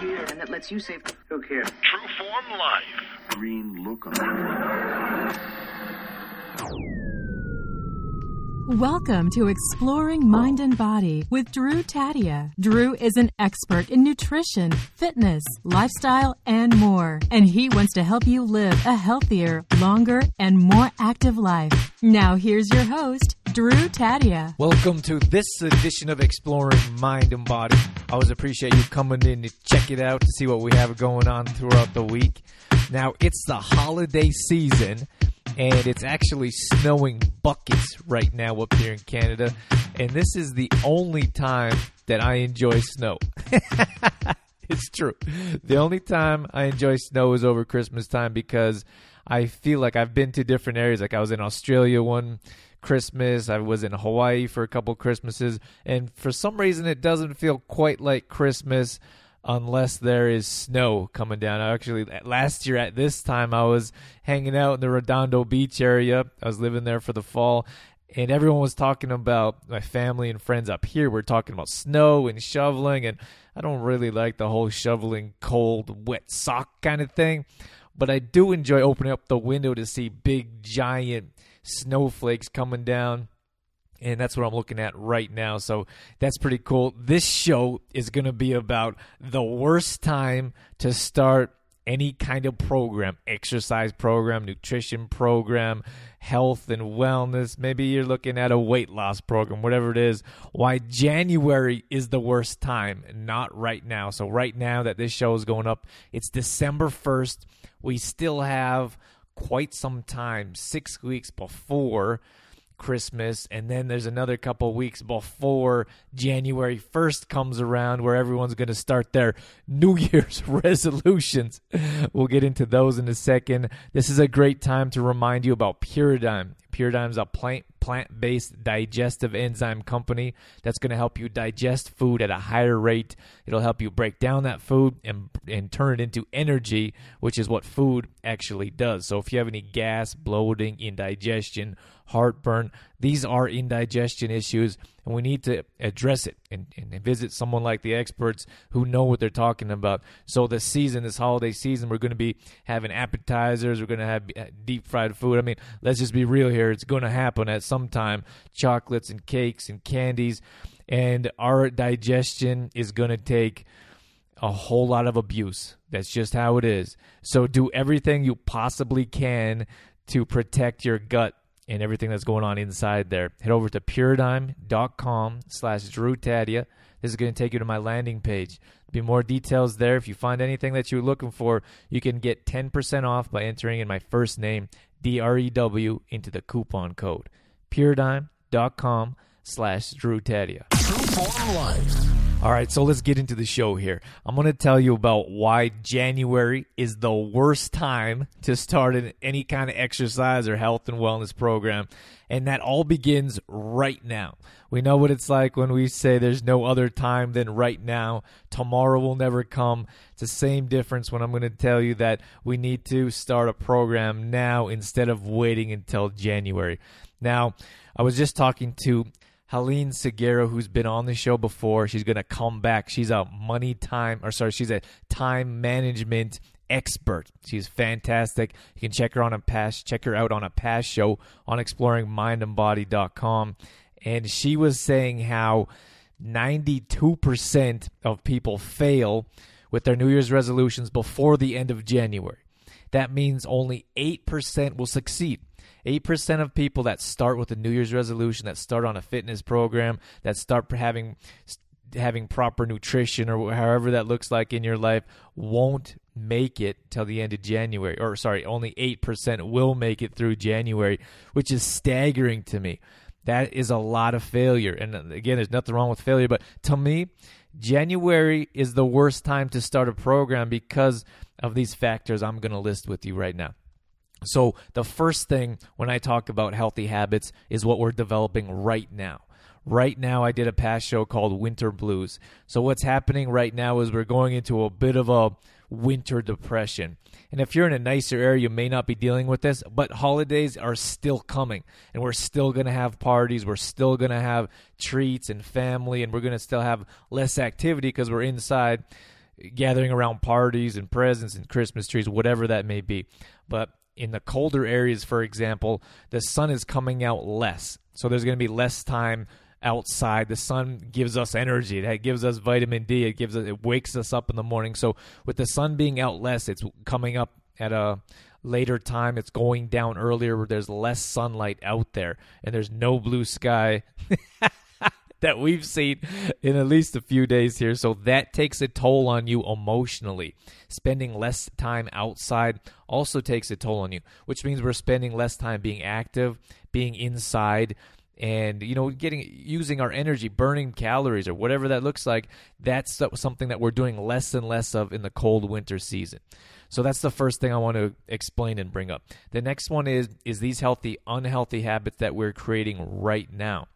here and that lets you save. Who cares? True Form Life. Green look Welcome to Exploring Mind and Body with Drew Tadia. Drew is an expert in nutrition, fitness, lifestyle, and more. And he wants to help you live a healthier, longer, and more active life. Now, here's your host, Drew Tadia. Welcome to this edition of Exploring Mind and Body. I always appreciate you coming in to check it out to see what we have going on throughout the week. Now, it's the holiday season, and it's actually snowing buckets right now up here in Canada. And this is the only time that I enjoy snow. it's true. The only time I enjoy snow is over Christmas time because I feel like I've been to different areas. Like I was in Australia one Christmas, I was in Hawaii for a couple Christmases, and for some reason it doesn't feel quite like Christmas unless there is snow coming down. I actually last year at this time I was hanging out in the Redondo Beach area. I was living there for the fall and everyone was talking about my family and friends up here were talking about snow and shoveling and I don't really like the whole shoveling cold wet sock kind of thing, but I do enjoy opening up the window to see big giant snowflakes coming down and that's what I'm looking at right now. So that's pretty cool. This show is going to be about the worst time to start any kind of program, exercise program, nutrition program, health and wellness. Maybe you're looking at a weight loss program, whatever it is. Why January is the worst time, not right now. So, right now that this show is going up, it's December 1st. We still have quite some time, six weeks before Christmas, and then there's another couple weeks before January 1st comes around where everyone's going to start their New Year's resolutions. We'll get into those in a second. This is a great time to remind you about Puridyme. Puridyme is a plant plant based digestive enzyme company that's going to help you digest food at a higher rate. It'll help you break down that food and, and turn it into energy, which is what food actually does. So if you have any gas, bloating, indigestion, heartburn. These are indigestion issues, and we need to address it and, and, visit someone like the experts who know what they're talking about. So, this season, this holiday season, we're going to be having appetizers, we're going to have uh, deep fried food. I mean, let's just be real here. It's going to happen at some time chocolates and cakes and candies, and our digestion is going to take a whole lot of abuse. That's just how it is. So, do everything you possibly can to protect your gut and everything that's going on inside there. Head over to puridyme.com slash Drew Tadia. This is going to take you to my landing page. There'll be more details there. If you find anything that you're looking for, you can get 10% off by entering in my first name, D-R-E-W, into the coupon code. puridyme.com slash Drew Tadia. True Form Life. All right, so let's get into the show here. I'm going to tell you about why January is the worst time to start any kind of exercise or health and wellness program. And that all begins right now. We know what it's like when we say there's no other time than right now. Tomorrow will never come. It's the same difference when I'm going to tell you that we need to start a program now instead of waiting until January. Now, I was just talking to Helene Segura, who's been on the show before, she's going to come back. She's a money time, or sorry, she's a time management expert. She's fantastic. You can check her on a past, check her out on a past show on exploringmindandbody.com. And she was saying how 92% of people fail with their New Year's resolutions before the end of January. That means only 8% will succeed. 8% of people that start with a New Year's resolution, that start on a fitness program, that start having having proper nutrition or however that looks like in your life won't make it till the end of January. Or sorry, only 8% will make it through January, which is staggering to me. That is a lot of failure. And uh, again, there's nothing wrong with failure, but to me, January is the worst time to start a program because of these factors I'm going to list with you right now. So, the first thing when I talk about healthy habits is what we're developing right now. Right now, I did a past show called Winter Blues. So, what's happening right now is we're going into a bit of a winter depression. And if you're in a nicer area, you may not be dealing with this, but holidays are still coming. And we're still going to have parties. We're still going to have treats and family. And we're going to still have less activity because we're inside gathering around parties and presents and Christmas trees, whatever that may be. But in the colder areas, for example, the sun is coming out less. So there's going to be less time outside. The sun gives us energy. It gives us vitamin D. It gives us, it wakes us up in the morning. So with the sun being out less, it's coming up at a later time. It's going down earlier where there's less sunlight out there and there's no blue sky. that we've seen in at least a few days here. So that takes a toll on you emotionally. Spending less time outside also takes a toll on you, which means we're spending less time being active, being inside, and you know getting using our energy burning calories or whatever that looks like that's something that we're doing less and less of in the cold winter season so that's the first thing i want to explain and bring up the next one is is these healthy unhealthy habits that we're creating right now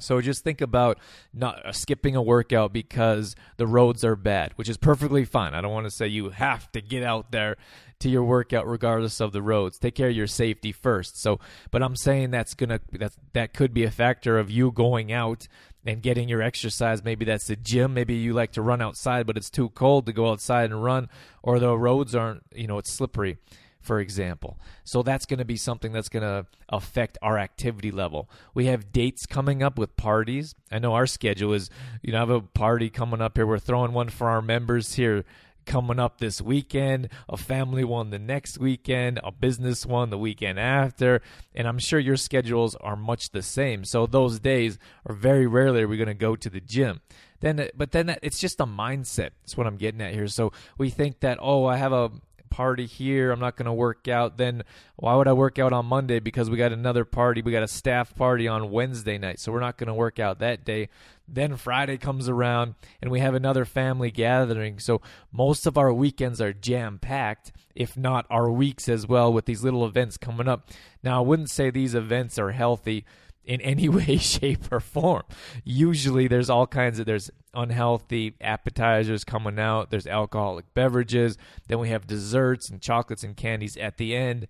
so just think about not uh, skipping a workout because the roads are bad, which is perfectly fine. I don't want to say you have to get out there to your workout regardless of the roads. Take care of your safety first. So, but I'm saying that's gonna that that could be a factor of you going out and getting your exercise. Maybe that's the gym. Maybe you like to run outside, but it's too cold to go outside and run, or the roads aren't. You know, it's slippery for example. So that's going to be something that's going to affect our activity level. We have dates coming up with parties. I know our schedule is, you know, I have a party coming up here. We're throwing one for our members here coming up this weekend, a family one the next weekend, a business one the weekend after, and I'm sure your schedules are much the same. So those days are very rarely are we going to go to the gym. Then, but then it's just a mindset. That's what I'm getting at here. So we think that oh, I have a party here. I'm not going to work out. Then why would I work out on Monday? Because we got another party. We got a staff party on Wednesday night. So we're not going to work out that day. Then Friday comes around and we have another family gathering. So most of our weekends are jam packed, if not our weeks as well, with these little events coming up. Now, I wouldn't say these events are healthy in any way, shape, or form. Usually, there's all kinds of there's unhealthy appetizers coming out. There's alcoholic beverages. Then we have desserts and chocolates and candies at the end,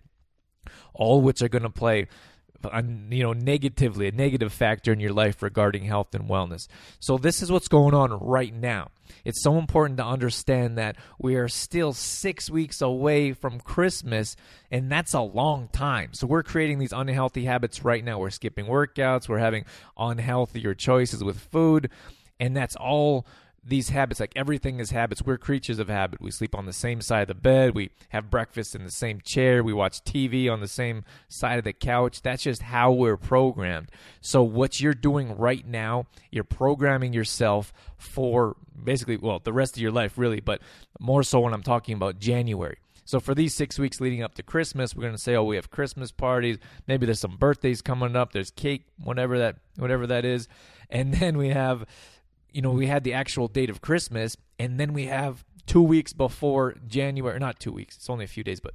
all which are going to play you know negatively a negative factor in your life regarding health and wellness. So this is what's going on right now. It's so important to understand that we are still six weeks away from christmas and that's a long time. So we're creating these unhealthy habits right now. We're skipping workouts. We're having unhealthier choices with food and that's all these habits, like everything is habits. We're creatures of habit. We sleep on the same side of the bed. We have breakfast in the same chair. We watch TV on the same side of the couch. That's just how we're programmed. So, what you're doing right now, you're programming yourself for basically, well, the rest of your life, really, but more so when I'm talking about January. So for these six weeks leading up to Christmas, we're going to say, oh, we have Christmas parties. Maybe there's some birthdays coming up. There's cake, whatever that, whatever that is, and then we have you know, we had the actual date of Christmas, and then we have two weeks before January, not two weeks, it's only a few days, but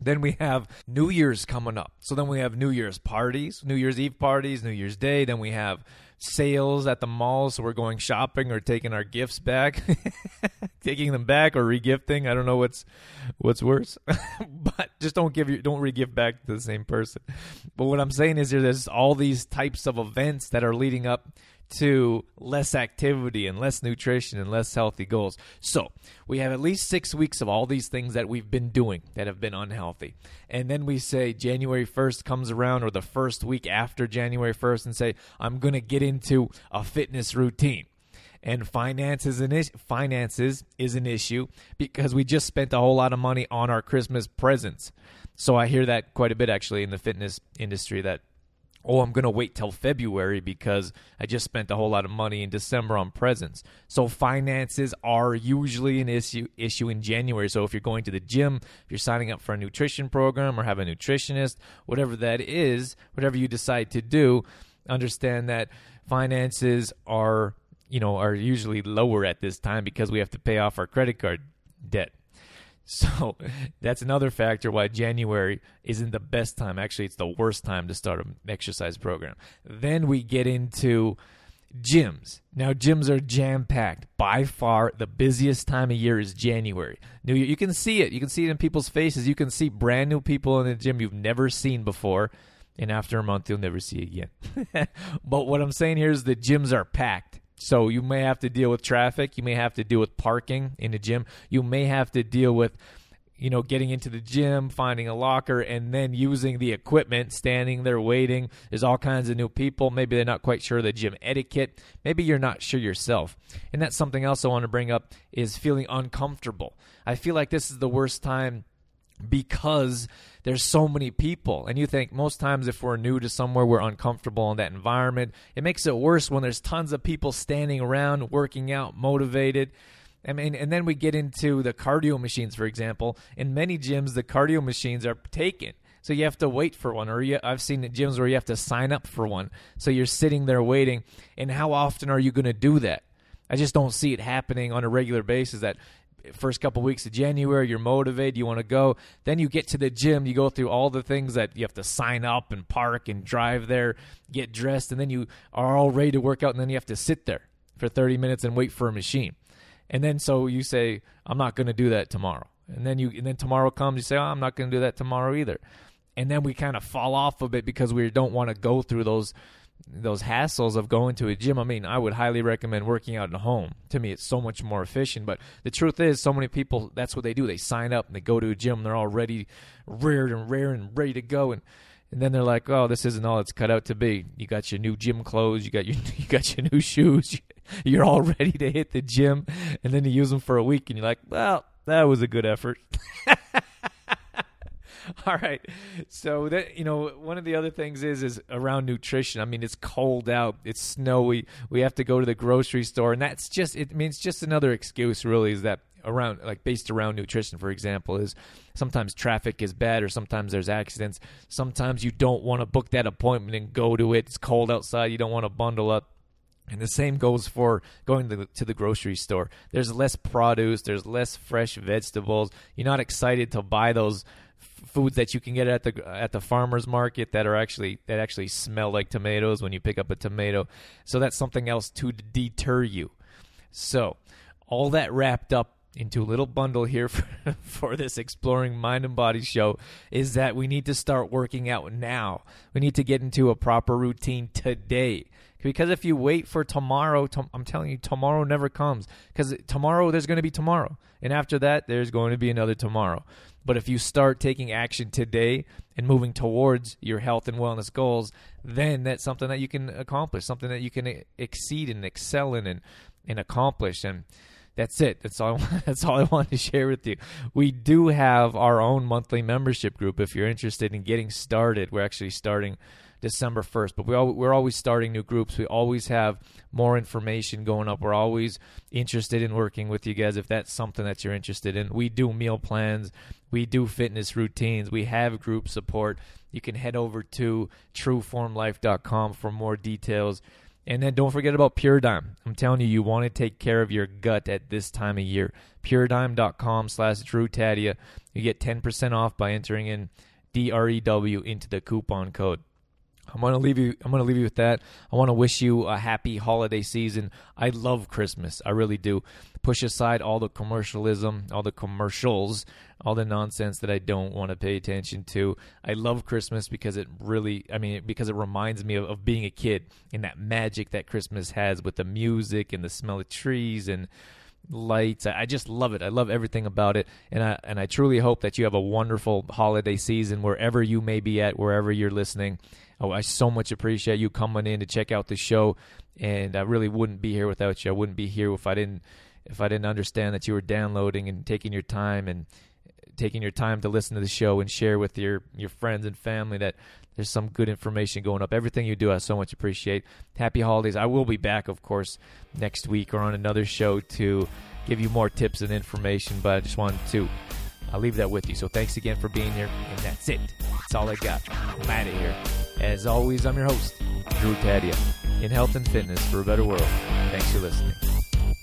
then we have New Year's coming up. So then we have New Year's parties, New Year's Eve parties, New Year's Day. Then we have sales at the malls. So we're going shopping or taking our gifts back, taking them back or regifting. I don't know what's what's worse, but just don't give you don't regift back to the same person. But what I'm saying is there's all these types of events that are leading up to less activity and less nutrition and less healthy goals. So, we have at least six weeks of all these things that we've been doing that have been unhealthy. And then we say January 1st comes around or the first week after January 1st and say, I'm going to get into a fitness routine. And finances an is- finances is an issue because we just spent a whole lot of money on our Christmas presents. So I hear that quite a bit actually in the fitness industry that oh, I'm going to wait till February because I just spent a whole lot of money in December on presents. So finances are usually an issue issue in January. So if you're going to the gym, if you're signing up for a nutrition program or have a nutritionist, whatever that is, whatever you decide to do, understand that finances are, you know, are usually lower at this time because we have to pay off our credit card debt. So that's another factor why January isn't the best time. Actually, it's the worst time to start an exercise program. Then we get into gyms. Now, gyms are jam packed. By far, the busiest time of year is January. New Year, you can see it. You can see it in people's faces. You can see brand new people in the gym you've never seen before. And after a month, you'll never see again. but what I'm saying here is the gyms are packed So you may have to deal with traffic. You may have to deal with parking in the gym. You may have to deal with, you know, getting into the gym, finding a locker, and then using the equipment, standing there waiting. There's all kinds of new people. Maybe they're not quite sure the gym etiquette. Maybe you're not sure yourself. And that's something else I want to bring up is feeling uncomfortable. I feel like this is the worst time because there's so many people and you think most times if we're new to somewhere we're uncomfortable in that environment it makes it worse when there's tons of people standing around working out motivated I mean, and then we get into the cardio machines, for example. In many gyms, the cardio machines are taken. So you have to wait for one, or you, I've seen gyms where you have to sign up for one. So you're sitting there waiting. And how often are you going to do that? I just don't see it happening on a regular basis. That first couple weeks of January, you're motivated, you want to go. Then you get to the gym, you go through all the things that you have to sign up and park and drive there, get dressed, and then you are all ready to work out, and then you have to sit there for 30 minutes and wait for a machine. And then so you say, I'm not going to do that tomorrow. And then you and then tomorrow comes, you say, oh, I'm not going to do that tomorrow either. And then we kind of fall off a bit because we don't want to go through those those hassles of going to a gym. I mean, I would highly recommend working out at home. To me, it's so much more efficient. But the truth is, so many people that's what they do. They sign up and they go to a gym. They're all ready, reared and rare and ready to go. And and then they're like, "Oh, this isn't all it's cut out to be." You got your new gym clothes. You got your you got your new shoes. You're all ready to hit the gym, and then you use them for a week, and you're like, "Well, that was a good effort." all right. So that you know one of the other things is is around nutrition. I mean it's cold out it's snowy we have to go to the grocery store and that's just it means just another excuse really is that around like based around nutrition for example is sometimes traffic is bad or sometimes there's accidents. Sometimes you don't want to book that appointment and go to it. It's cold outside you don't want to bundle up. And the same goes for going to the, to the grocery store. There's less produce, there's less fresh vegetables. You're not excited to buy those foods that you can get at the at the farmers market that are actually that actually smell like tomatoes when you pick up a tomato. So that's something else to deter you. So, all that wrapped up into a little bundle here for, for this exploring mind and body show is that we need to start working out now. We need to get into a proper routine today. Because if you wait for tomorrow, I'm telling you, tomorrow never comes. Because tomorrow, there's going to be tomorrow. And after that, there's going to be another tomorrow. But if you start taking action today and moving towards your health and wellness goals, then that's something that you can accomplish, something that you can exceed and excel in and, and accomplish. And that's it. That's all. That's all I wanted to share with you. We do have our own monthly membership group. If you're interested in getting started, we're actually starting December 1st. But we all, we're always starting new groups. We always have more information going up. We're always interested in working with you guys if that's something that you're interested in. We do meal plans, we do fitness routines, we have group support. You can head over to trueformlife.com for more details. And then don't forget about Puridyme. I'm telling you, you want to take care of your gut at this time of year. Puridyme.com slash Drew Tadia. You get 10% off by entering in DREW into the coupon code. I'm gonna leave you. I'm gonna leave you with that. I want to wish you a happy holiday season. I love Christmas. I really do. Push aside all the commercialism, all the commercials, all the nonsense that I don't want to pay attention to. I love Christmas because it really. I mean, because it reminds me of, of being a kid and that magic that Christmas has with the music and the smell of trees and lights. I just love it. I love everything about it, and I and I truly hope that you have a wonderful holiday season wherever you may be at, wherever you're listening. Oh, I so much appreciate you coming in to check out the show, and I really wouldn't be here without you. I wouldn't be here if I didn't if I didn't understand that you were downloading and taking your time and taking your time to listen to the show and share with your your friends and family that there's some good information going up. Everything you do, I so much appreciate. Happy holidays. I will be back, of course, next week or on another show to give you more tips and information, but I just wanted to I'll leave that with you. So thanks again for being here, and that's it. That's all I got. I'm out of here. As always, I'm your host, Drew Tadia, in health and fitness for a better world. Thanks for listening.